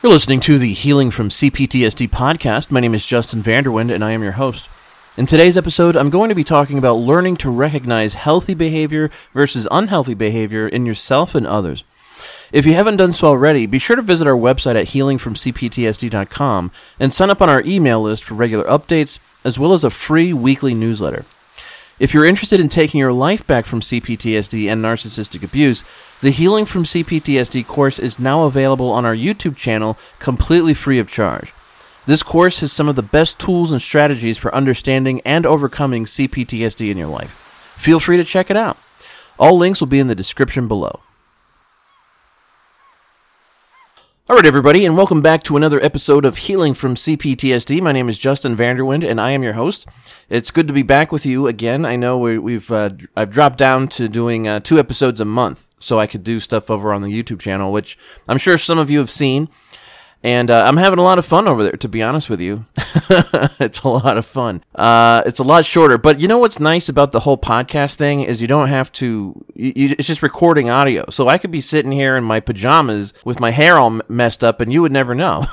You're listening to the Healing from CPTSD podcast. My name is Justin Vanderwind, and I am your host. In today's episode, I'm going to be talking about learning to recognize healthy behavior versus unhealthy behavior in yourself and others. If you haven't done so already, be sure to visit our website at healingfromcptsd.com and sign up on our email list for regular updates, as well as a free weekly newsletter. If you're interested in taking your life back from CPTSD and narcissistic abuse, the Healing from CPTSD course is now available on our YouTube channel completely free of charge. This course has some of the best tools and strategies for understanding and overcoming CPTSD in your life. Feel free to check it out. All links will be in the description below. All right, everybody, and welcome back to another episode of Healing from CPTSD. My name is Justin Vanderwind, and I am your host. It's good to be back with you again. I know we, have uh, I've dropped down to doing uh, two episodes a month, so I could do stuff over on the YouTube channel, which I'm sure some of you have seen and uh, I'm having a lot of fun over there. To be honest with you, it's a lot of fun. Uh, it's a lot shorter, but you know what's nice about the whole podcast thing is you don't have to. You, you, it's just recording audio, so I could be sitting here in my pajamas with my hair all messed up, and you would never know.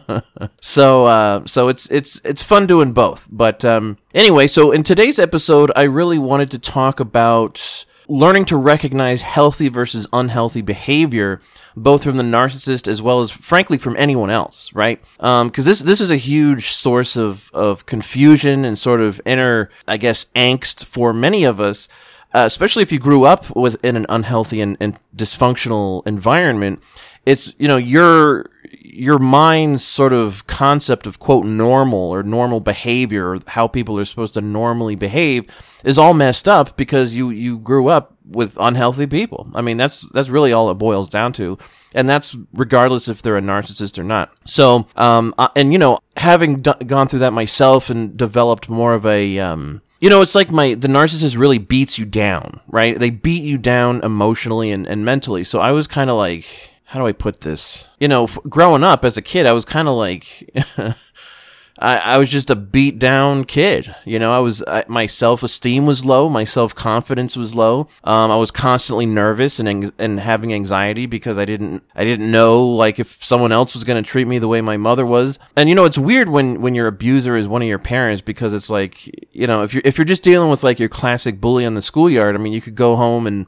so, uh, so it's it's it's fun doing both. But um, anyway, so in today's episode, I really wanted to talk about learning to recognize healthy versus unhealthy behavior, both from the narcissist as well as, frankly, from anyone else, right? Because um, this this is a huge source of of confusion and sort of inner, I guess, angst for many of us. Uh, especially if you grew up within an unhealthy and, and dysfunctional environment, it's you know your your mind's sort of concept of quote normal or normal behavior or how people are supposed to normally behave is all messed up because you you grew up with unhealthy people. I mean that's that's really all it boils down to. And that's regardless if they're a narcissist or not. So, um, and you know, having d- gone through that myself and developed more of a, um, you know, it's like my the narcissist really beats you down, right? They beat you down emotionally and, and mentally. So I was kind of like, how do I put this? You know, f- growing up as a kid, I was kind of like, I, I was just a beat down kid. You know, I was, I, my self esteem was low. My self confidence was low. Um, I was constantly nervous and, and having anxiety because I didn't, I didn't know like if someone else was going to treat me the way my mother was. And you know, it's weird when, when your abuser is one of your parents because it's like, you know, if you're, if you're just dealing with like your classic bully on the schoolyard, I mean, you could go home and,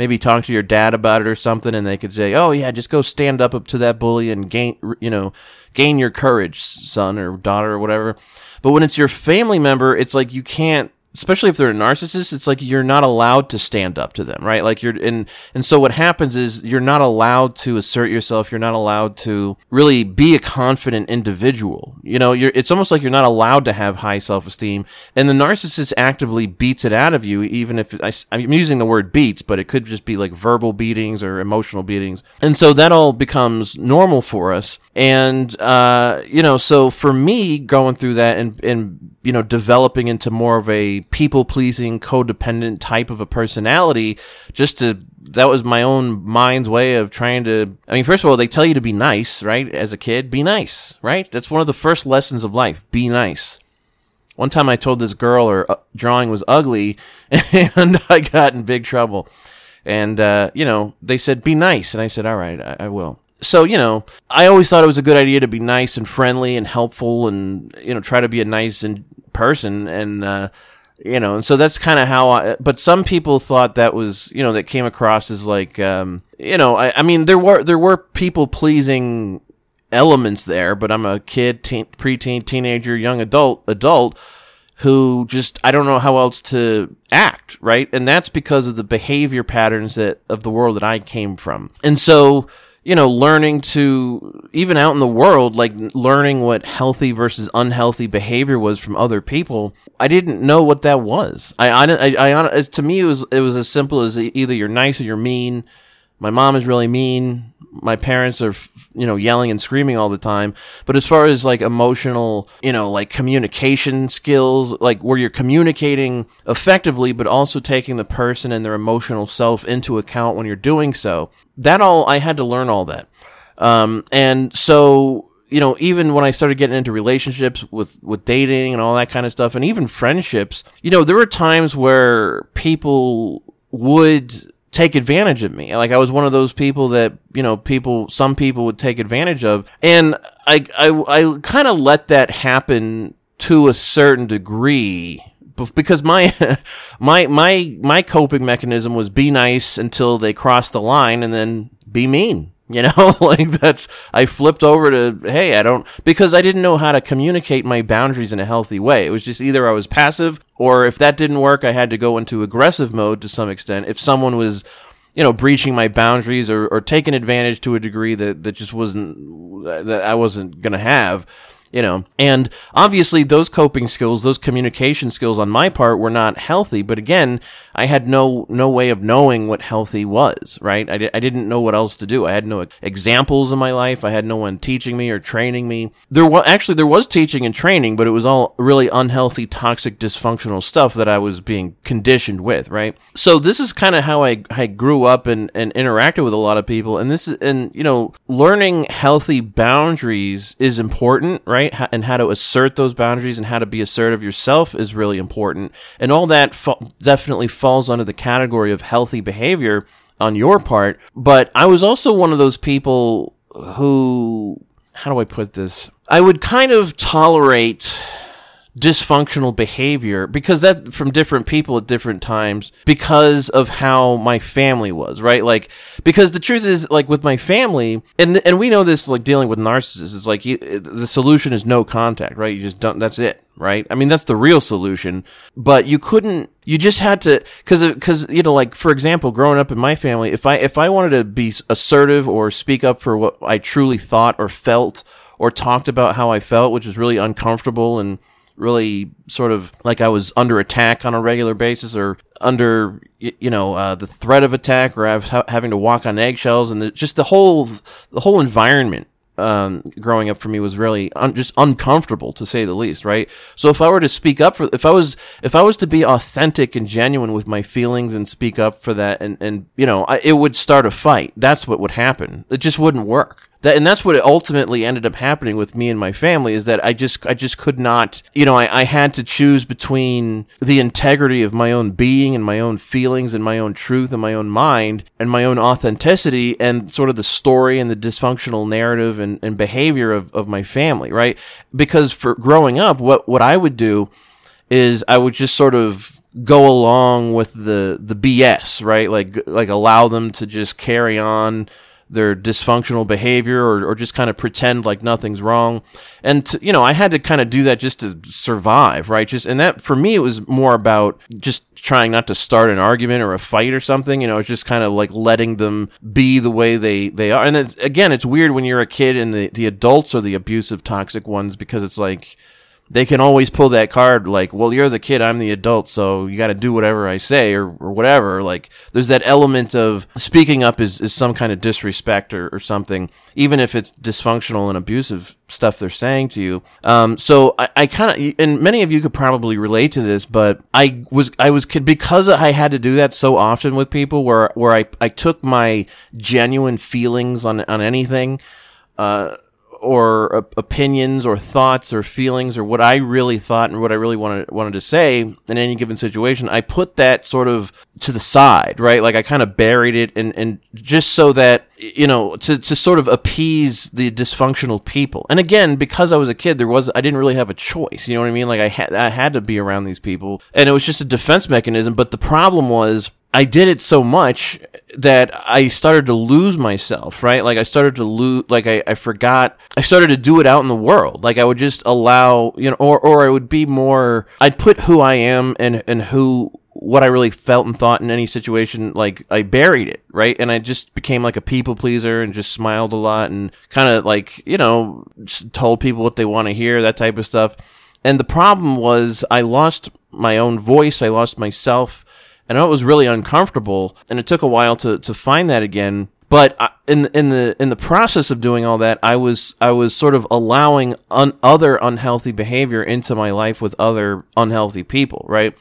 maybe talk to your dad about it or something and they could say oh yeah just go stand up to that bully and gain you know gain your courage son or daughter or whatever. But when it's your family member it's like you can't especially if they're a narcissist, it's like you're not allowed to stand up to them, right? Like you're and and so what happens is you're not allowed to assert yourself. You're not allowed to really be a confident individual. You know, you're it's almost like you're not allowed to have high self esteem, and the narcissist actively beats it out of you, even if I, I'm using the word beats, but it could just be like verbal beatings or emotional beatings, and so that all becomes normal for us. And uh, you know, so for me going through that and and you know developing into more of a people pleasing, codependent type of a personality just to, that was my own mind's way of trying to, I mean, first of all, they tell you to be nice, right? As a kid, be nice, right? That's one of the first lessons of life. Be nice. One time I told this girl her uh, drawing was ugly and I got in big trouble. And, uh, you know, they said, be nice. And I said, all right, I, I will so you know i always thought it was a good idea to be nice and friendly and helpful and you know try to be a nice person and uh, you know, and so that's kind of how I, but some people thought that was, you know, that came across as like, um, you know, I, I mean, there were, there were people pleasing elements there, but I'm a kid, teen, preteen, teenager, young adult, adult who just, I don't know how else to act, right? And that's because of the behavior patterns that, of the world that I came from. And so, you know, learning to even out in the world, like learning what healthy versus unhealthy behavior was from other people. I didn't know what that was. I, I, I, I to me, it was it was as simple as either you're nice or you're mean. My mom is really mean my parents are you know yelling and screaming all the time. But as far as like emotional you know like communication skills like where you're communicating effectively but also taking the person and their emotional self into account when you're doing so that all i had to learn all that. Um, and so you know even when i started getting into relationships with with dating and all that kind of stuff and even friendships you know there were times where people would take advantage of me. Like I was one of those people that, you know, people, some people would take advantage of. And I, I, I kind of let that happen to a certain degree because my my my my coping mechanism was be nice until they crossed the line and then be mean you know, like that's, I flipped over to, hey, I don't, because I didn't know how to communicate my boundaries in a healthy way. It was just either I was passive or if that didn't work, I had to go into aggressive mode to some extent. If someone was, you know, breaching my boundaries or, or taking advantage to a degree that, that just wasn't, that I wasn't going to have, you know. And obviously those coping skills those communication skills on my part were not healthy but again i had no no way of knowing what healthy was right? I, di- I didn't know what else to do. I had no examples in my life. I had no one teaching me or training me. There was actually there was teaching and training but it was all really unhealthy toxic dysfunctional stuff that i was being conditioned with right? So this is kind of how I, I grew up and, and interacted with a lot of people and this is and you know learning healthy boundaries is important right right? And how to assert those boundaries and how to be assertive yourself is really important. And all that fa- definitely falls under the category of healthy behavior on your part. But I was also one of those people who, how do I put this? I would kind of tolerate dysfunctional behavior because that from different people at different times because of how my family was right? Like because the truth is like with my family and and we know this like dealing with narcissists is like you, the solution is no contact right? You just don't that's it right? I mean that's the real solution but you couldn't you just had to because because you know like for example growing up in my family if i if i wanted to be assertive or speak up for what i truly thought or felt or talked about how i felt which was really uncomfortable and really sort of like I was under attack on a regular basis or under you know uh, the threat of attack or I was ha- having to walk on eggshells and the, just the whole the whole environment um, growing up for me was really un- just uncomfortable to say the least, right? So if I were to speak up for, if I was, if I was to be authentic and genuine with my feelings and speak up for that, and and you know, I, it would start a fight. That's what would happen. It just wouldn't work that and that's what ultimately ended up happening with me and my family is that I just I just could not you know I, I had to choose between the integrity of my own being and my own feelings and my own truth and my own mind and my own authenticity and sort of the story and the dysfunctional narrative and, and behavior of, of my family right? Because for growing up what what I would do is I would just sort of go along with the the BS right? Like like allow them to just carry on their dysfunctional behavior or, or just kind of pretend like nothing's wrong. And, to, you know, I had to kind of do that just to survive, right? Just, and that for me, it was more about just trying not to start an argument or a fight or something. You know, it's just kind of like letting them be the way they, they are. And it's, again, it's weird when you're a kid and the, the adults are the abusive, toxic ones because it's like, they can always pull that card like, well, you're the kid, I'm the adult, so you got to do whatever I say or, or whatever. Like, there's that element of speaking up is, is some kind of disrespect or, or something, even if it's dysfunctional and abusive stuff they're saying to you. Um, so I, I kind of, and many of you could probably relate to this, but I was, I was, because I had to do that so often with people where, where I, I took my genuine feelings on, on anything, uh, or uh, opinions or thoughts or feelings or what I really thought and what I really wanted wanted to say in any given situation, I put that sort of to the side, right? Like I kind of buried it and, and just so that you know to, to sort of appease the dysfunctional people. And again, because I was a kid, there was I didn't really have a choice. You know what I mean? Like I had I had to be around these people, and it was just a defense mechanism. But the problem was I did it so much that I started to lose myself, right? Like I started to lose, like I, I forgot, I started to do it out in the world. Like I would just allow, you know, or, or I would be more, I'd put who I am and, and who, what I really felt and thought in any situation, like I buried it, right? And I just became like a people pleaser and just smiled a lot and kind of like, you know, told people what they want to hear, that type of stuff. And the problem was I lost my own voice. I lost myself and I know it was really uncomfortable, and it took a while to, to find that again. But in in the in the process of doing all that, I was I was sort of allowing un, other unhealthy behavior into my life with other unhealthy people, right?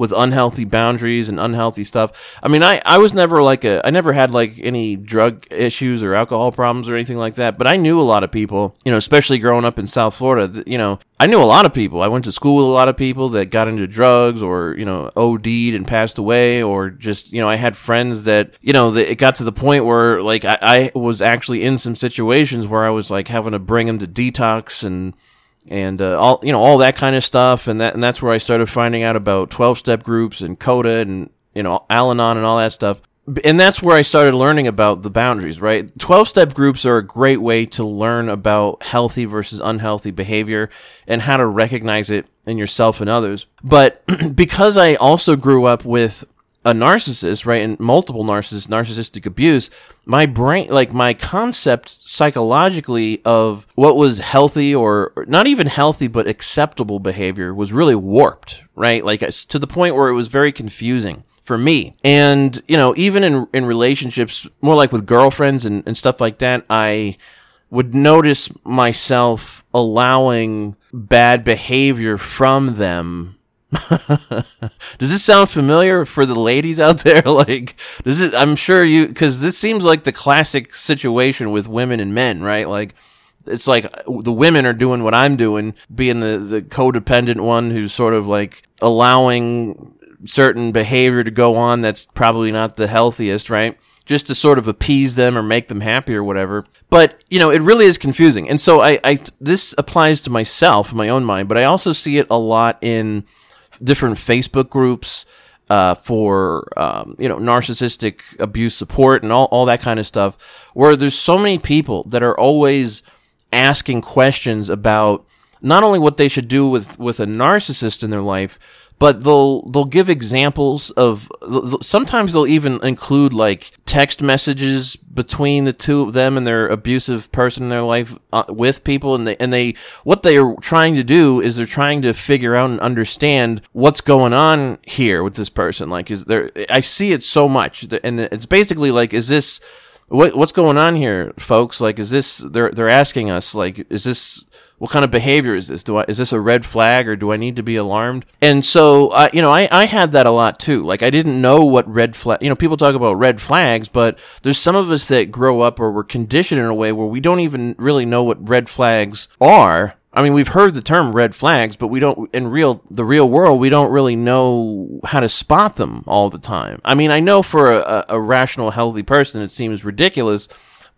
With unhealthy boundaries and unhealthy stuff. I mean, I, I was never like a, I never had like any drug issues or alcohol problems or anything like that, but I knew a lot of people, you know, especially growing up in South Florida, you know, I knew a lot of people. I went to school with a lot of people that got into drugs or, you know, OD'd and passed away or just, you know, I had friends that, you know, that it got to the point where like I, I was actually in some situations where I was like having to bring them to detox and, and uh, all you know all that kind of stuff and that and that's where I started finding out about 12 step groups and CODA and you know Al-Anon and all that stuff. And that's where I started learning about the boundaries right? 12 step groups are a great way to learn about healthy versus unhealthy behavior and how to recognize it in yourself and others. But because I also grew up with a narcissist, right, and multiple narcissists, narcissistic abuse, my brain, like my concept psychologically of what was healthy or not even healthy, but acceptable behavior was really warped, right? Like to the point where it was very confusing for me. And, you know, even in, in relationships, more like with girlfriends and, and stuff like that, I would notice myself allowing bad behavior from them does this sound familiar for the ladies out there? like, does it? I'm sure you, because this seems like the classic situation with women and men, right? Like, it's like uh, the women are doing what I'm doing, being the the codependent one who's sort of like allowing certain behavior to go on that's probably not the healthiest, right? Just to sort of appease them or make them happy or whatever. But you know, it really is confusing, and so I, I this applies to myself my own mind, but I also see it a lot in different Facebook groups uh, for um, you know narcissistic abuse support and all, all that kind of stuff, where there's so many people that are always asking questions about not only what they should do with with a narcissist in their life, but they'll they'll give examples of sometimes they'll even include like text messages between the two of them and their abusive person in their life uh, with people and they and they what they are trying to do is they're trying to figure out and understand what's going on here with this person. Like is there I see it so much and it's basically like is this what what's going on here folks? Like is this they're they're asking us like is this what kind of behavior is this? Do I, is this a red flag or do I need to be alarmed? And so, uh, you know, I, I had that a lot too. Like I didn't know what red flag, you know, people talk about red flags, but there's some of us that grow up or we're conditioned in a way where we don't even really know what red flags are. I mean, we've heard the term red flags, but we don't, in real, the real world, we don't really know how to spot them all the time. I mean, I know for a, a rational, healthy person, it seems ridiculous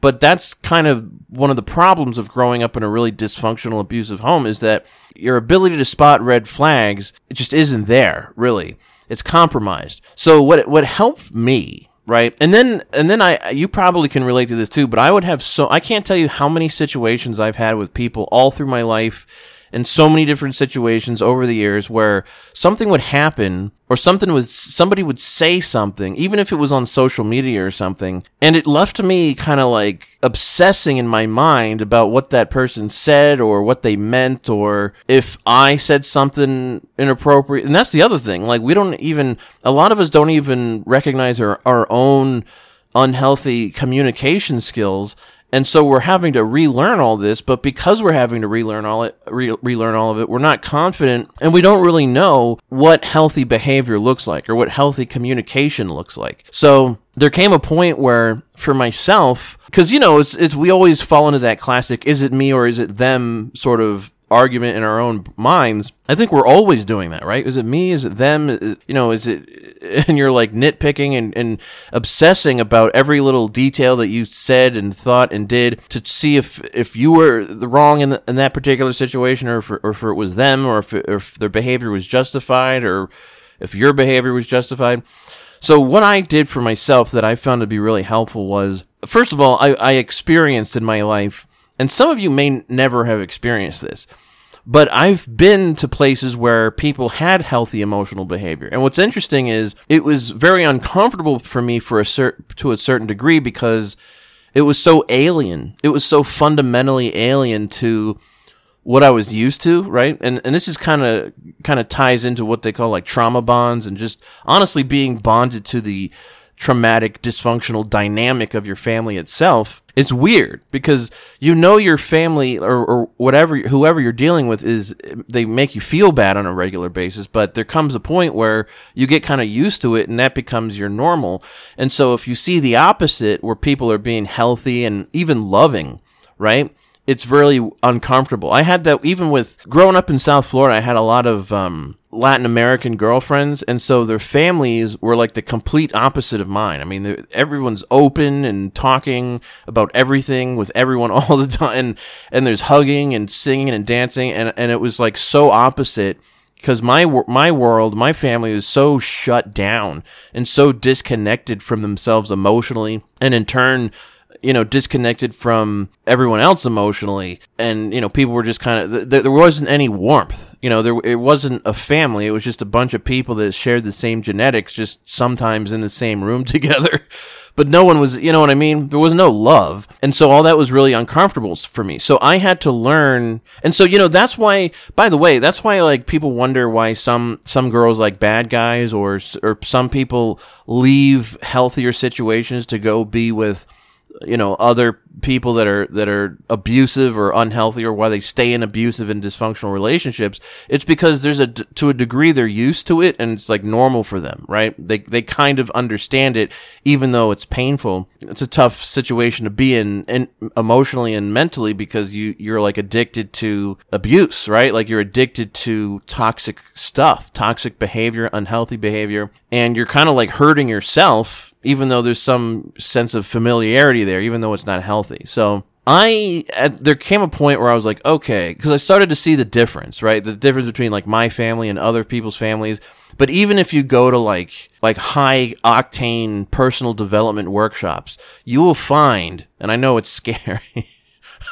but that's kind of one of the problems of growing up in a really dysfunctional, abusive home is that your ability to spot red flags it just isn't there. Really, it's compromised. So what what helped me right and then and then i you probably can relate to this too but i would have so i can't tell you how many situations i've had with people all through my life in so many different situations over the years where something would happen or something was somebody would say something even if it was on social media or something and it left me kind of like obsessing in my mind about what that person said or what they meant or if i said something inappropriate. And that's the other thing like we don't even a lot of us don't even recognize our, our own unhealthy communication skills and so we're having to relearn all this, but because we're having to relearn all it, re- relearn all of it, we're not confident and we don't really know what healthy behavior looks like or what healthy communication looks like. So there came a point where for myself, cause you know, it's, it's, we always fall into that classic, is it me or is it them sort of argument in our own minds. I think we're always doing that, right? Is it me? Is it them? You know, is it, and you're like nitpicking and, and obsessing about every little detail that you said and thought and did to see if, if you were wrong in, the, in that particular situation or if, or if it was them or if, or if their behavior was justified or if your behavior was justified. So what I did for myself that I found to be really helpful was, first of all, I, I experienced in my life and some of you may never have experienced this, but I've been to places where people had healthy emotional behavior. And what's interesting is it was very uncomfortable for me for a cert- to a certain degree because it was so alien. It was so fundamentally alien to what I was used to, right? And and this is kind of kind of ties into what they call like trauma bonds and just honestly being bonded to the traumatic, dysfunctional dynamic of your family itself, it's weird because you know your family or, or whatever, whoever you're dealing with is, they make you feel bad on a regular basis, but there comes a point where you get kind of used to it and that becomes your normal. And so if you see the opposite where people are being healthy and even loving, right? It's really uncomfortable. I had that even with growing up in South Florida, I had a lot of, um, Latin American girlfriends, and so their families were like the complete opposite of mine. I mean, everyone's open and talking about everything with everyone all the time, and, and there's hugging and singing and dancing, and and it was like so opposite because my my world, my family was so shut down and so disconnected from themselves emotionally, and in turn you know, disconnected from everyone else emotionally. And, you know, people were just kind of, th- there wasn't any warmth. You know, there, it wasn't a family. It was just a bunch of people that shared the same genetics, just sometimes in the same room together. but no one was, you know what I mean? There was no love. And so all that was really uncomfortable for me. So I had to learn. And so, you know, that's why, by the way, that's why like people wonder why some, some girls like bad guys or, or some people leave healthier situations to go be with, you know other people that are that are abusive or unhealthy or why they stay in abusive and dysfunctional relationships it's because there's a to a degree they're used to it and it's like normal for them right? They they kind of understand it even though it's painful. It's a tough situation to be in and emotionally and mentally because you you're like addicted to abuse right? Like you're addicted to toxic stuff toxic behavior unhealthy behavior and you're kind of like hurting yourself even though there's some sense of familiarity there, even though it's not healthy. So I, at, there came a point where I was like, okay, because I started to see the difference, right? The difference between like my family and other people's families. But even if you go to like, like high octane personal development workshops, you will find, and I know it's scary.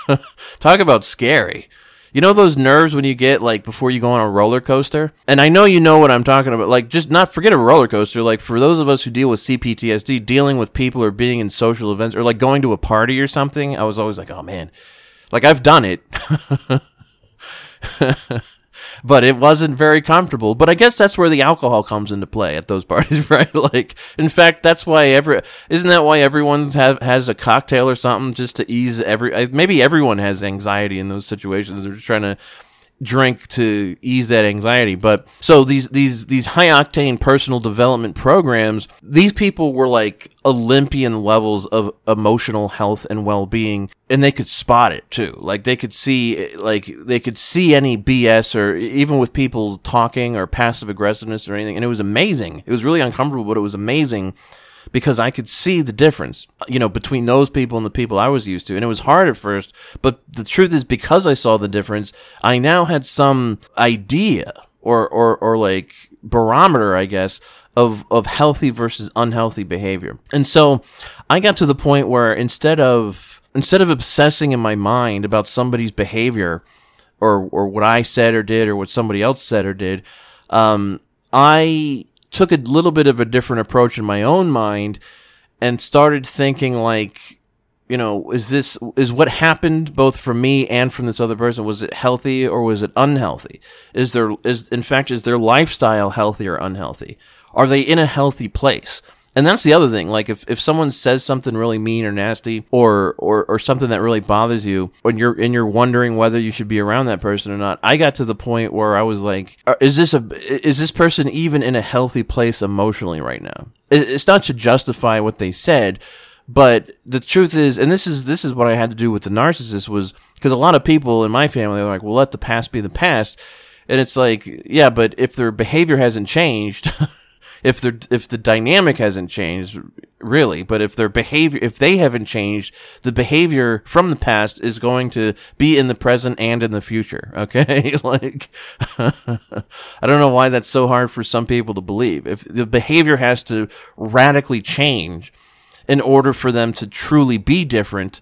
Talk about scary. You know those nerves when you get like before you go on a roller coaster? And I know you know what I'm talking about. Like just not forget a roller coaster. Like for those of us who deal with CPTSD, dealing with people or being in social events or like going to a party or something, I was always like, "Oh man." Like I've done it. but it wasn't very comfortable. But I guess that's where the alcohol comes into play at those parties, right? Like, in fact, that's why every isn't that why everyone have has a cocktail or something just to ease every maybe everyone has anxiety in those situations. They're just trying to drink to ease that anxiety. But so these these these high octane personal development programs, these people were like Olympian levels of emotional health and well being, and they could spot it too. Like they could see like they could see any BS or even with people talking or passive aggressiveness or anything, and it was amazing. It was really uncomfortable, but it was amazing because I could see the difference, you know, between those people and the people I was used to. And it was hard at first, but the truth is because I saw the difference, I now had some idea or, or, or like barometer, I guess, of, of healthy versus unhealthy behavior. And so I got to the point where instead of, instead of obsessing in my mind about somebody's behavior or, or what I said or did or what somebody else said or did, um, I took a little bit of a different approach in my own mind and started thinking like you know is this is what happened both from me and from this other person was it healthy or was it unhealthy? Is there is in fact is their lifestyle healthy or unhealthy? Are they in a healthy place and that's the other thing. Like if, if someone says something really mean or nasty or, or, or something that really bothers you when you're, and you're wondering whether you should be around that person or not, I got to the point where I was like, uh, is this a, is this person even in a healthy place emotionally right now? It's not to justify what they said, but the truth is, and this is, this is what I had to do with the narcissist was because a lot of people in my family are like, well, let the past be the past. And it's like, yeah, but if their behavior hasn't changed, if their if the dynamic hasn't changed really but if their behavior if they haven't changed the behavior from the past is going to be in the present and in the future okay? Like i don't know why that's so hard for some people to believe. If the behavior has to radically change in order for them to truly be different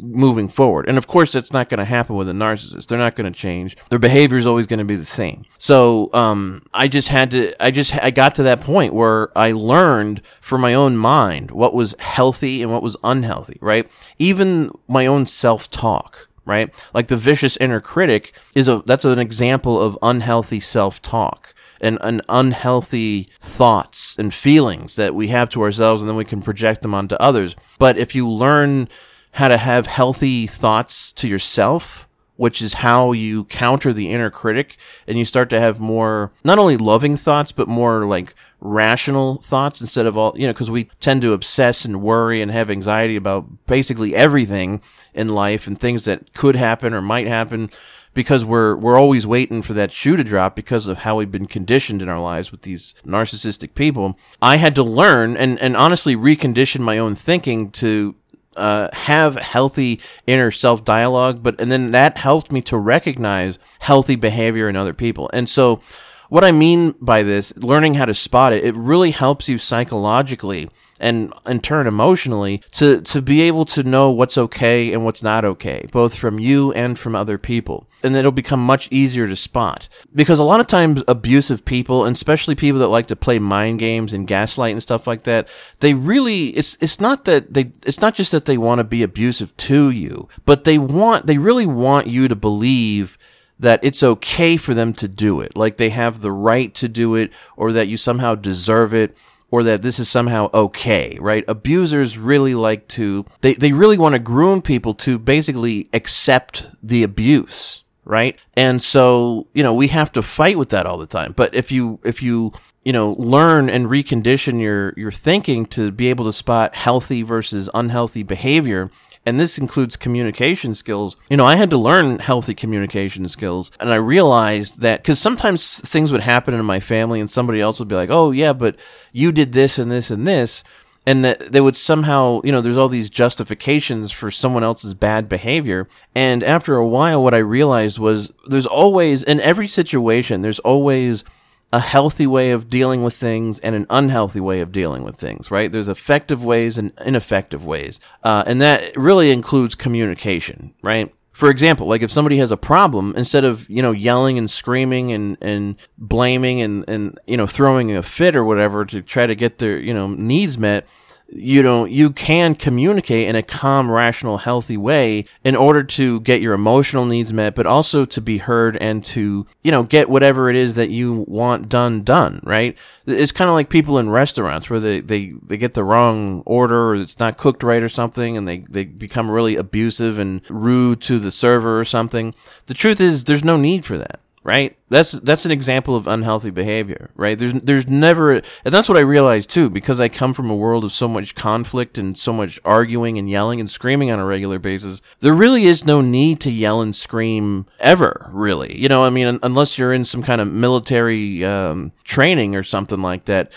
moving forward. And of course, that's not going to happen with a narcissist. They're not going to change. Their behavior is always going to be the same. So, um, I just had to, I just, I got to that point where I learned for my own mind what was healthy and what was unhealthy, right? Even my own self talk. Right? Like the vicious inner critic is a, that's an example of unhealthy self talk and, and unhealthy thoughts and feelings that we have to ourselves and then we can project them onto others. But if you learn how to have healthy thoughts to yourself, which is how you counter the inner critic and you start to have more, not only loving thoughts, but more like rational thoughts instead of all, you know, because we tend to obsess and worry and have anxiety about basically everything in life and things that could happen or might happen because we're we're always waiting for that shoe to drop because of how we've been conditioned in our lives with these narcissistic people. I had to learn and and honestly recondition my own thinking to uh, have healthy inner self dialogue, but and then that helped me to recognize healthy behavior in other people. And so, what I mean by this, learning how to spot it, it really helps you psychologically and in turn emotionally to to be able to know what's okay and what's not okay, both from you and from other people. And it'll become much easier to spot. Because a lot of times abusive people, and especially people that like to play mind games and gaslight and stuff like that, they really it's it's not that they it's not just that they want to be abusive to you, but they want they really want you to believe that it's okay for them to do it. Like they have the right to do it or that you somehow deserve it or that this is somehow okay, right? Abusers really like to, they, they really want to groom people to basically accept the abuse, right? And so, you know, we have to fight with that all the time. But if you, if you, you know, learn and recondition your, your thinking to be able to spot healthy versus unhealthy behavior, and this includes communication skills. You know, I had to learn healthy communication skills, and I realized that because sometimes things would happen in my family, and somebody else would be like, "Oh, yeah, but you did this and this and this." and that they would somehow, you know, there's all these justifications for someone else's bad behavior. And after a while, what I realized was there's always, in every situation, there's always a healthy way of dealing with things and an unhealthy way of dealing with things, right? There's effective ways and ineffective ways. Uh, and that really includes communication, right? For example, like if somebody has a problem, instead of, you know, yelling and screaming and, and blaming and, and, you know, throwing a fit or whatever to try to get their, you know, needs met, you know, you can communicate in a calm, rational, healthy way in order to get your emotional needs met, but also to be heard and to, you know, get whatever it is that you want done, done, right? It's kind of like people in restaurants where they, they, they get the wrong order or it's not cooked right or something and they, they become really abusive and rude to the server or something. The truth is there's no need for that right? That's that's an example of unhealthy behavior, right? There's there's never and that's what I realized too because I come from a world of so much conflict and so much arguing and yelling and screaming on a regular basis. There really is no need to yell and scream ever, really. You know, I mean unless you're in some kind of military um, training or something like that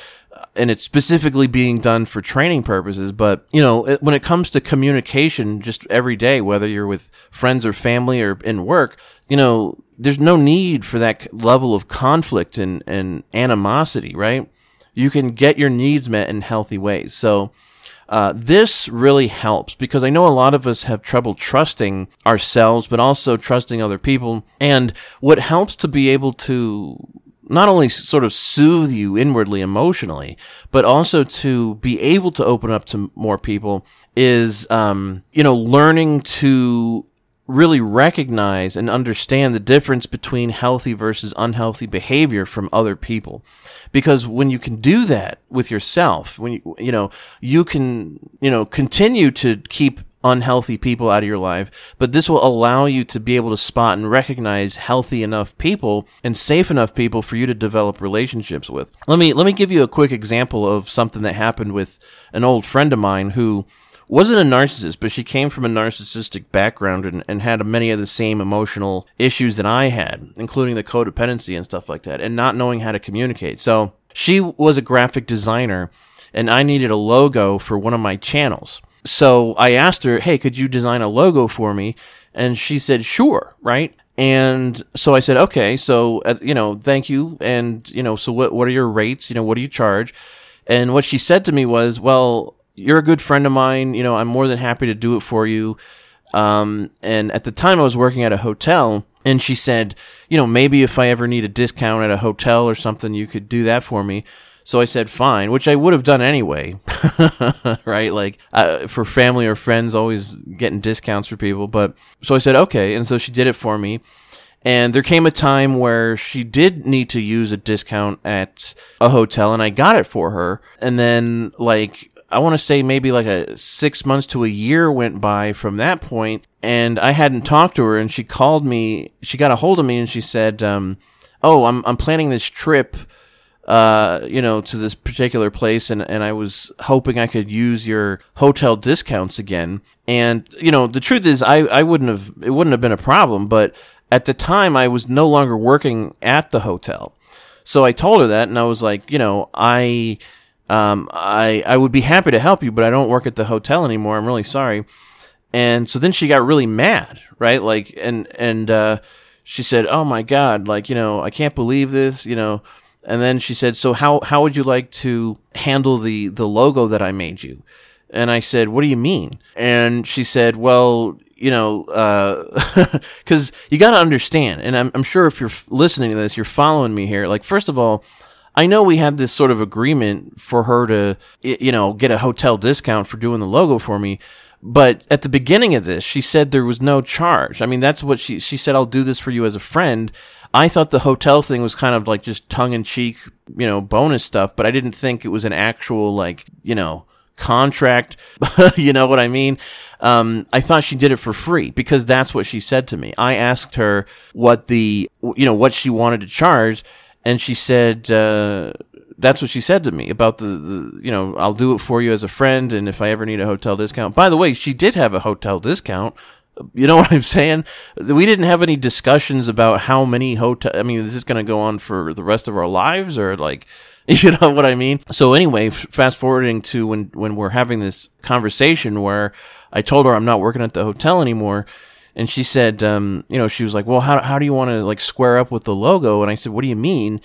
and it's specifically being done for training purposes. But, you know, when it comes to communication just every day, whether you're with friends or family or in work, you know, there's no need for that level of conflict and, and animosity, right? You can get your needs met in healthy ways. So, uh, this really helps because I know a lot of us have trouble trusting ourselves, but also trusting other people. And what helps to be able to not only sort of soothe you inwardly emotionally, but also to be able to open up to more people is, um, you know, learning to really recognize and understand the difference between healthy versus unhealthy behavior from other people. Because when you can do that with yourself, when you, you know, you can, you know, continue to keep unhealthy people out of your life, but this will allow you to be able to spot and recognize healthy enough people and safe enough people for you to develop relationships with. Let me let me give you a quick example of something that happened with an old friend of mine who wasn't a narcissist, but she came from a narcissistic background and, and had many of the same emotional issues that I had, including the codependency and stuff like that, and not knowing how to communicate. So she was a graphic designer, and I needed a logo for one of my channels. So I asked her, hey, could you design a logo for me? And she said, sure, right? And so I said, okay, so, uh, you know, thank you. And, you know, so what, what are your rates? You know, what do you charge? And what she said to me was, well, you're a good friend of mine. You know, I'm more than happy to do it for you. Um, and at the time I was working at a hotel and she said, you know, maybe if I ever need a discount at a hotel or something, you could do that for me. So I said fine, which I would have done anyway, right? Like uh, for family or friends, always getting discounts for people. But so I said okay, and so she did it for me. And there came a time where she did need to use a discount at a hotel and I got it for her. And then like I want to say maybe like a six months to a year went by from that point, and I hadn't talked to her, and she called me. She got a hold of me, and she said, um, "Oh, I'm I'm planning this trip, uh, you know, to this particular place, and and I was hoping I could use your hotel discounts again." And you know, the truth is, I I wouldn't have it wouldn't have been a problem, but at the time, I was no longer working at the hotel, so I told her that, and I was like, you know, I um, I I would be happy to help you, but I don't work at the hotel anymore. I'm really sorry. And so then she got really mad, right? Like, and and uh, she said, "Oh my God, like you know, I can't believe this, you know." And then she said, "So how how would you like to handle the the logo that I made you?" And I said, "What do you mean?" And she said, "Well, you know, because uh, you got to understand, and I'm, I'm sure if you're listening to this, you're following me here. Like, first of all, I know we had this sort of agreement for her to, you know, get a hotel discount for doing the logo for me. But at the beginning of this, she said there was no charge. I mean, that's what she, she said, I'll do this for you as a friend. I thought the hotel thing was kind of like just tongue in cheek, you know, bonus stuff, but I didn't think it was an actual, like, you know, contract. you know what I mean? Um, I thought she did it for free because that's what she said to me. I asked her what the, you know, what she wanted to charge and she said uh, that's what she said to me about the, the you know I'll do it for you as a friend and if I ever need a hotel discount. By the way, she did have a hotel discount. You know what I'm saying? We didn't have any discussions about how many hotel. I mean, is this going to go on for the rest of our lives or like? You know what I mean? So anyway, fast forwarding to when when we're having this conversation where I told her I'm not working at the hotel anymore and she said, um, you know, she was like, well, how, how do you want to like square up with the logo? And I said, what do you mean?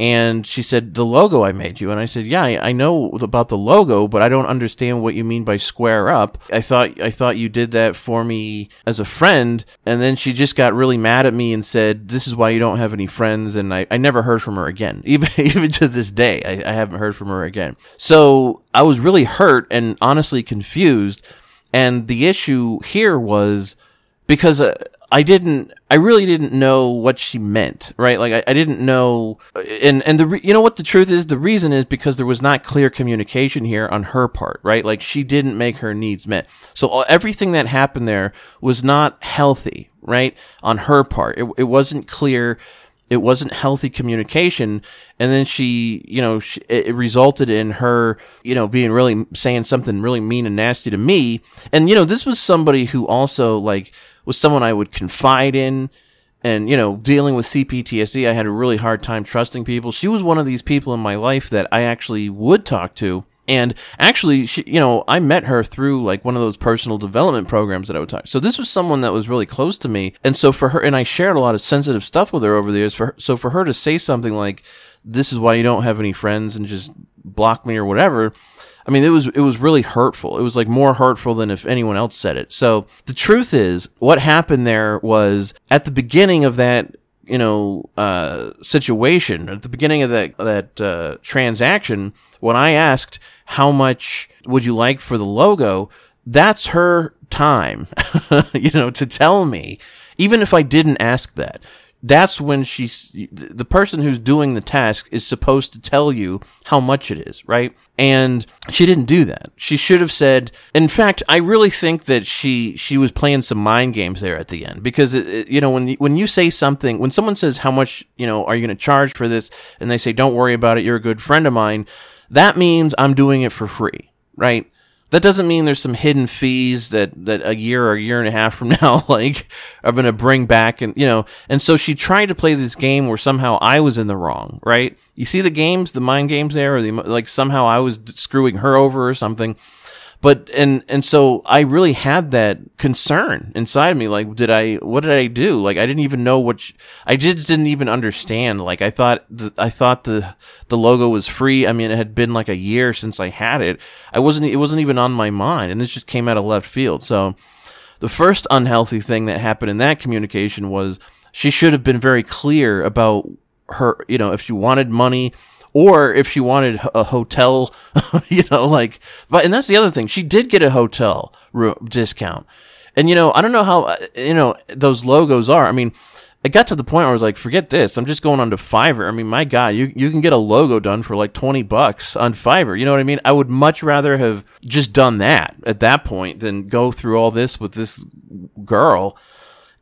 And she said, the logo I made you. And I said, yeah, I, I know about the logo, but I don't understand what you mean by square up. I thought, I thought you did that for me as a friend. And then she just got really mad at me and said, this is why you don't have any friends. And I, I never heard from her again. Even, even to this day, I, I haven't heard from her again. So I was really hurt and honestly confused. And the issue here was, because uh, I didn't, I really didn't know what she meant, right? Like I, I didn't know, and and the re- you know what the truth is, the reason is because there was not clear communication here on her part, right? Like she didn't make her needs met, so everything that happened there was not healthy, right? On her part, it it wasn't clear. It wasn't healthy communication, and then she, you know, she, it resulted in her, you know, being really saying something really mean and nasty to me. And you know, this was somebody who also like was someone I would confide in. And, you know, dealing with CPTSD, I had a really hard time trusting people. She was one of these people in my life that I actually would talk to. And actually, she, you know, I met her through like one of those personal development programs that I would talk. So this was someone that was really close to me. And so for her, and I shared a lot of sensitive stuff with her over the years. For her, so for her to say something like, this is why you don't have any friends and just block me or whatever, I mean, it was it was really hurtful. It was like more hurtful than if anyone else said it. So the truth is, what happened there was at the beginning of that you know uh, situation, at the beginning of that that uh, transaction, when I asked how much would you like for the logo, that's her time, you know, to tell me, even if I didn't ask that that's when she's the person who's doing the task is supposed to tell you how much it is, right? And she didn't do that. She should have said. In fact, I really think that she she was playing some mind games there at the end because it, it, you know when when you say something when someone says how much you know are you going to charge for this and they say don't worry about it you're a good friend of mine that means I'm doing it for free, right? That doesn't mean there's some hidden fees that that a year or a year and a half from now like are going to bring back and you know and so she tried to play this game where somehow I was in the wrong right? You see the games the mind games there or the like somehow I was screwing her over or something but and and so I really had that concern inside me. Like, did I? What did I do? Like, I didn't even know what. I just didn't even understand. Like, I thought the, I thought the the logo was free. I mean, it had been like a year since I had it. I wasn't. It wasn't even on my mind, and this just came out of left field. So, the first unhealthy thing that happened in that communication was she should have been very clear about her. You know, if she wanted money or if she wanted a hotel, you know, like, but, and that's the other thing. She did get a hotel room discount. And, you know, I don't know how, uh, you know, those logos are. I mean, it got to the point where I was like, forget this. I'm just going on to Fiverr. I mean, my God, you, you can get a logo done for like 20 bucks on Fiverr. You know what I mean? I would much rather have just done that at that point than go through all this with this girl.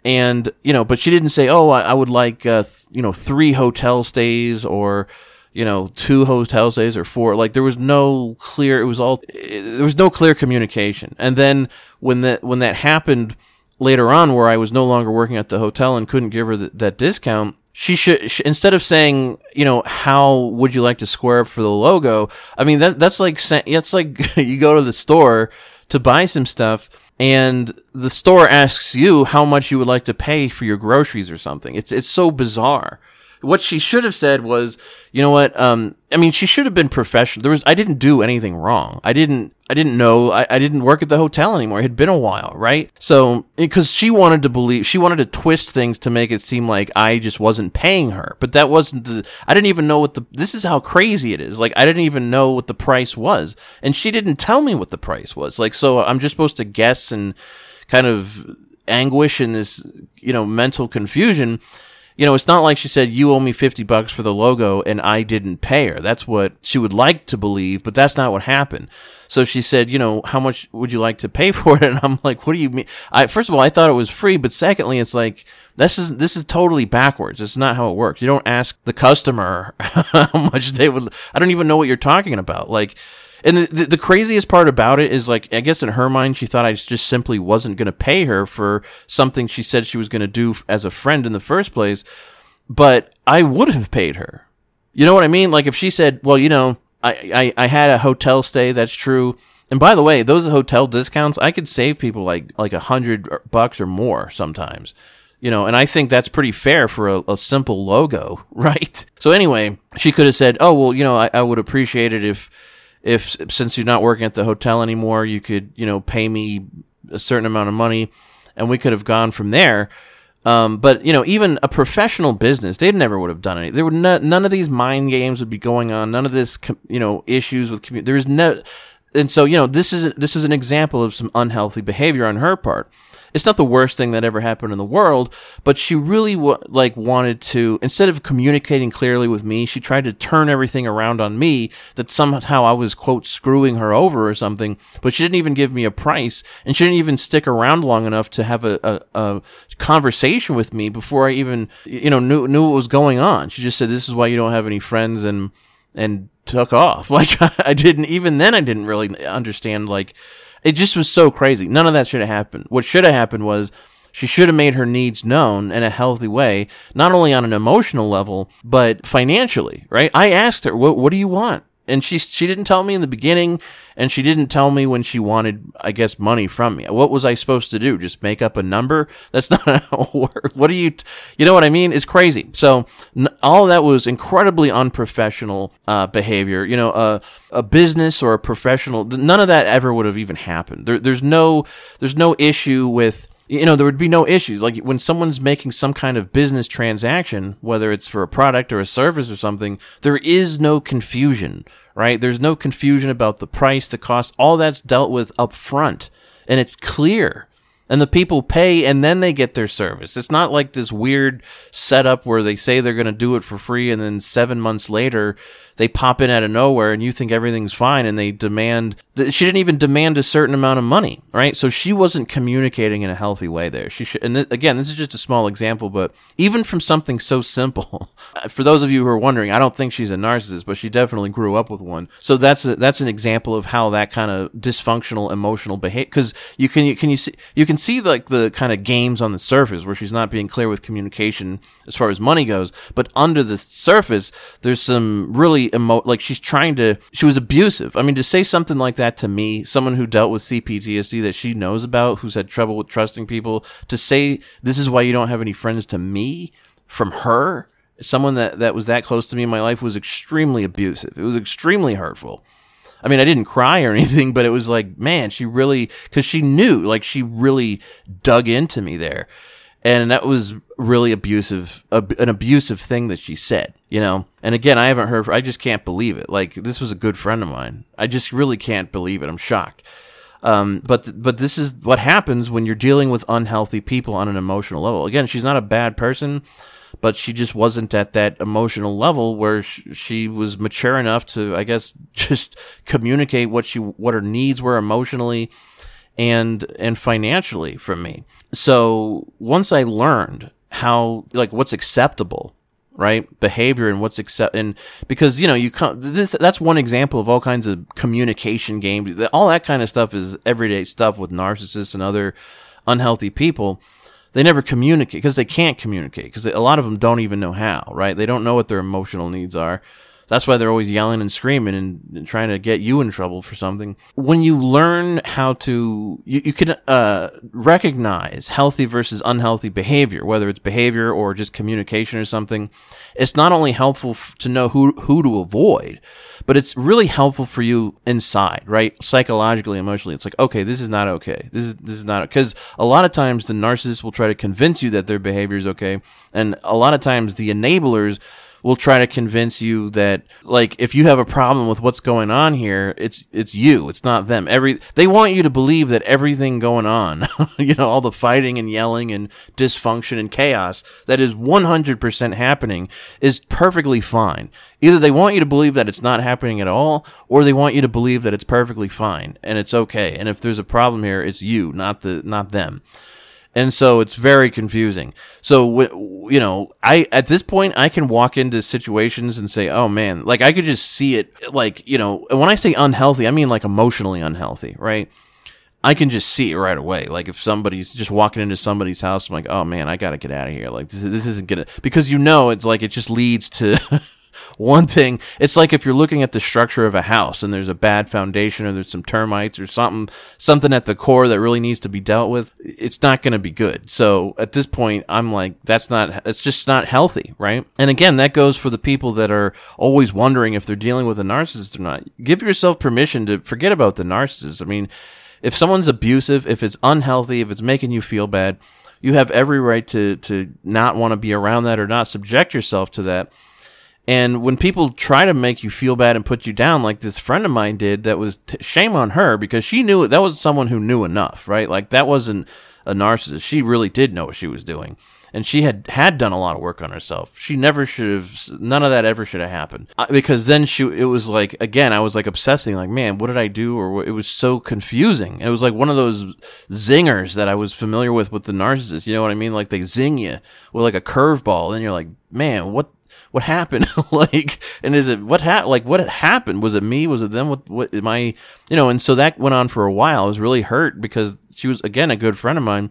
And, you know, but she didn't say, oh, I, I would like, uh, th- you know, three hotel stays or, you know, two hotel stays or four. Like there was no clear, it was all, it, there was no clear communication. And then when that, when that happened later on where I was no longer working at the hotel and couldn't give her th- that discount, she should, she, instead of saying, you know, how would you like to square up for the logo? I mean, that, that's like, that's like you go to the store to buy some stuff and the store asks you how much you would like to pay for your groceries or something. It's, it's so bizarre what she should have said was, you know what? Um, I mean, she should have been professional. There was, I didn't do anything wrong. I didn't, I didn't know. I, I didn't work at the hotel anymore. It had been a while, right? So, because she wanted to believe, she wanted to twist things to make it seem like I just wasn't paying her. But that wasn't the, I didn't even know what the, this is how crazy it is. Like, I didn't even know what the price was. And she didn't tell me what the price was. Like, so I'm just supposed to guess and kind of anguish in this, you know, mental confusion you know, it's not like she said, you owe me 50 bucks for the logo and I didn't pay her. That's what she would like to believe, but that's not what happened. So she said, you know, how much would you like to pay for it? And I'm like, what do you mean? I, first of all, I thought it was free, but secondly, it's like, this is, this is totally backwards. It's not how it works. You don't ask the customer how much they would, I don't even know what you're talking about. Like, and the, the, the, craziest part about it is like, I guess in her mind, she thought I just simply wasn't going to pay her for something she said she was going to do as a friend in the first place. But I would have paid her. You know what I mean? Like if she said, well, you know, I, I, I had a hotel stay. That's true. And by the way, those hotel discounts, I could save people like, like a hundred bucks or more sometimes you know, and I think that's pretty fair for a, a, simple logo, right? So anyway, she could have said, "Oh well, you know, I, I would appreciate it if if since you're not working at the hotel anymore, you could you know pay me a certain amount of money, and we could have gone from there. Um, but you know, even a professional business, they never would have done any. There would no, none of these mind games would be going on. None of this, you know, issues with community. There's no, and so you know, this is this is an example of some unhealthy behavior on her part it's not the worst thing that ever happened in the world, but she really w- like wanted to instead of communicating clearly with me, she tried to turn everything around on me that somehow I was quote screwing her over or something. But she didn't even give me a price, and she didn't even stick around long enough to have a, a, a conversation with me before I even you know knew knew what was going on. She just said, "This is why you don't have any friends," and and took off. Like I didn't even then I didn't really understand like it just was so crazy. None of that should have happened. What should have happened was she should have made her needs known in a healthy way, not only on an emotional level, but financially, right? I asked her, what, what do you want? And she she didn't tell me in the beginning and she didn't tell me when she wanted i guess money from me. What was i supposed to do? Just make up a number? That's not how it works. What do you you know what i mean? It's crazy. So all that was incredibly unprofessional uh, behavior. You know uh, a business or a professional none of that ever would have even happened. There, there's no there's no issue with you know, there would be no issues. Like when someone's making some kind of business transaction, whether it's for a product or a service or something, there is no confusion, right? There's no confusion about the price, the cost. All that's dealt with up front and it's clear and the people pay and then they get their service. It's not like this weird setup where they say they're going to do it for free and then 7 months later they pop in out of nowhere and you think everything's fine and they demand that she didn't even demand a certain amount of money, right? So she wasn't communicating in a healthy way there. She should and th- again, this is just a small example, but even from something so simple. for those of you who are wondering, I don't think she's a narcissist, but she definitely grew up with one. So that's a, that's an example of how that kind of dysfunctional emotional behavior cuz you can you can you see you can see like the kind of games on the surface where she's not being clear with communication as far as money goes, but under the surface there's some really emo like she's trying to she was abusive. I mean to say something like that to me, someone who dealt with CPTSD that she knows about, who's had trouble with trusting people, to say this is why you don't have any friends to me from her, someone that that was that close to me in my life was extremely abusive. It was extremely hurtful. I mean, I didn't cry or anything, but it was like, man, she really, cause she knew, like, she really dug into me there. And that was really abusive an abusive thing that she said you know? And again i haven't heard i just can't believe it. Like this was a good friend of mine. I just really can't believe it. I'm shocked. Um, but but this is what happens when you're dealing with unhealthy people on an emotional level. Again, she's not a bad person, but she just wasn't at that emotional level where she, she was mature enough to, I guess, just communicate what she what her needs were emotionally and and financially from me. So once I learned how like what's acceptable right behavior and what's accept and because you know you come this that's one example of all kinds of communication games all that kind of stuff is everyday stuff with narcissists and other unhealthy people they never communicate because they can't communicate because a lot of them don't even know how right they don't know what their emotional needs are that's why they're always yelling and screaming and, and, trying to get you in trouble for something. When you learn how to, you, you can uh, recognize healthy versus unhealthy behavior, whether it's behavior or just communication or something. It's not only helpful f- to know who who to avoid, but it's really helpful for you inside, right? Psychologically, emotionally, it's like, okay, this is not okay. This is this is not because a lot of times the narcissist will try to convince you that their behavior is okay, and a lot of times the enablers will try to convince you that like if you have a problem with what's going on here, it's it's you, it's not them. Every they want you to believe that everything going on, you know, all the fighting and yelling and dysfunction and chaos that is 100% happening is perfectly fine. Either they want you to believe that it's not happening at all or they want you to believe that it's perfectly fine and it's okay. And if there's a problem here, it's you, not the not them and so it's very confusing. So you know, I at this point I can walk into situations and say, "Oh man," like I could just see it. Like you know, when I say unhealthy, I mean like emotionally unhealthy, right? I can just see it right away. Like if somebody's just walking into somebody's house, I'm like, "Oh man, I gotta get out of here." Like this, this isn't gonna because you know it's like it just leads to. one thing it's like if you're looking at the structure of a house and there's a bad foundation or there's some termites or something something at the core that really needs to be dealt with it's not going to be good. So at this point i'm like that's not it's just not healthy right? And again that goes for the people that are always wondering if they're dealing with a narcissist or not. Give yourself permission to forget about the narcissist. I mean if someone's abusive if it's unhealthy if it's making you feel bad you have every right to to not want to be around that or not subject yourself to that and when people try to make you feel bad and put you down, like this friend of mine did, that was t- shame on her because she knew. That was someone who knew enough, right? Like that wasn't a narcissist. She really did know what she was doing. And she had had done a lot of work on herself. She never should have. None of that ever should have happened uh, because then she. It was like again, I was like obsessing. Like, man, what did I do? Or it was so confusing. It was like one of those zingers that I was familiar with with the narcissist. You know what I mean? Like they zing you with like a curveball, and you're like, man, what what happened? like, and is it what happened? Like, what had happened? Was it me? Was it them? What, what am I, you know? And so that went on for a while. I was really hurt because she was again a good friend of mine,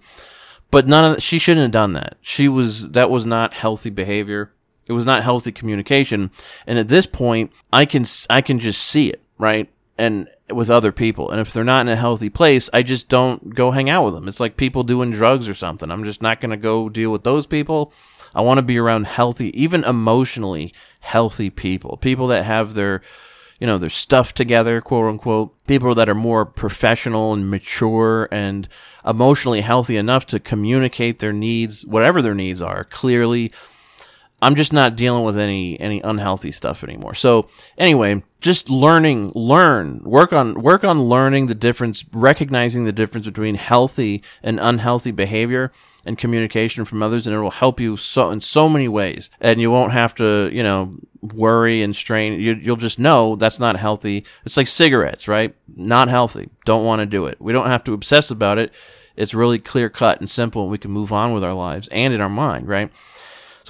but none of she shouldn't have done that. She was that was not healthy behavior. It was not healthy communication. And at this point, I can I can just see it right and with other people. And if they're not in a healthy place, I just don't go hang out with them. It's like people doing drugs or something. I'm just not going to go deal with those people. I want to be around healthy, even emotionally healthy people, people that have their, you know, their stuff together, quote unquote, people that are more professional and mature and emotionally healthy enough to communicate their needs, whatever their needs are, clearly. I'm just not dealing with any any unhealthy stuff anymore. So anyway, just learning, learn, work on work on learning the difference, recognizing the difference between healthy and unhealthy behavior and communication from others, and it will help you so in so many ways. And you won't have to, you know, worry and strain. You, you'll just know that's not healthy. It's like cigarettes, right? Not healthy. Don't want to do it. We don't have to obsess about it. It's really clear cut and simple, and we can move on with our lives and in our mind, right?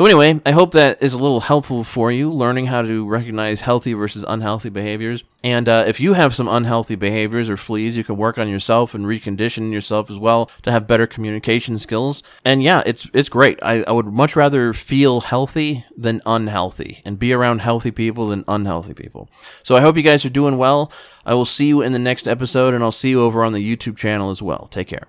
So anyway, I hope that is a little helpful for you, learning how to recognize healthy versus unhealthy behaviors. And uh, if you have some unhealthy behaviors or fleas, you can work on yourself and recondition yourself as well to have better communication skills. And yeah, it's it's great. I, I would much rather feel healthy than unhealthy, and be around healthy people than unhealthy people. So I hope you guys are doing well. I will see you in the next episode, and I'll see you over on the YouTube channel as well. Take care.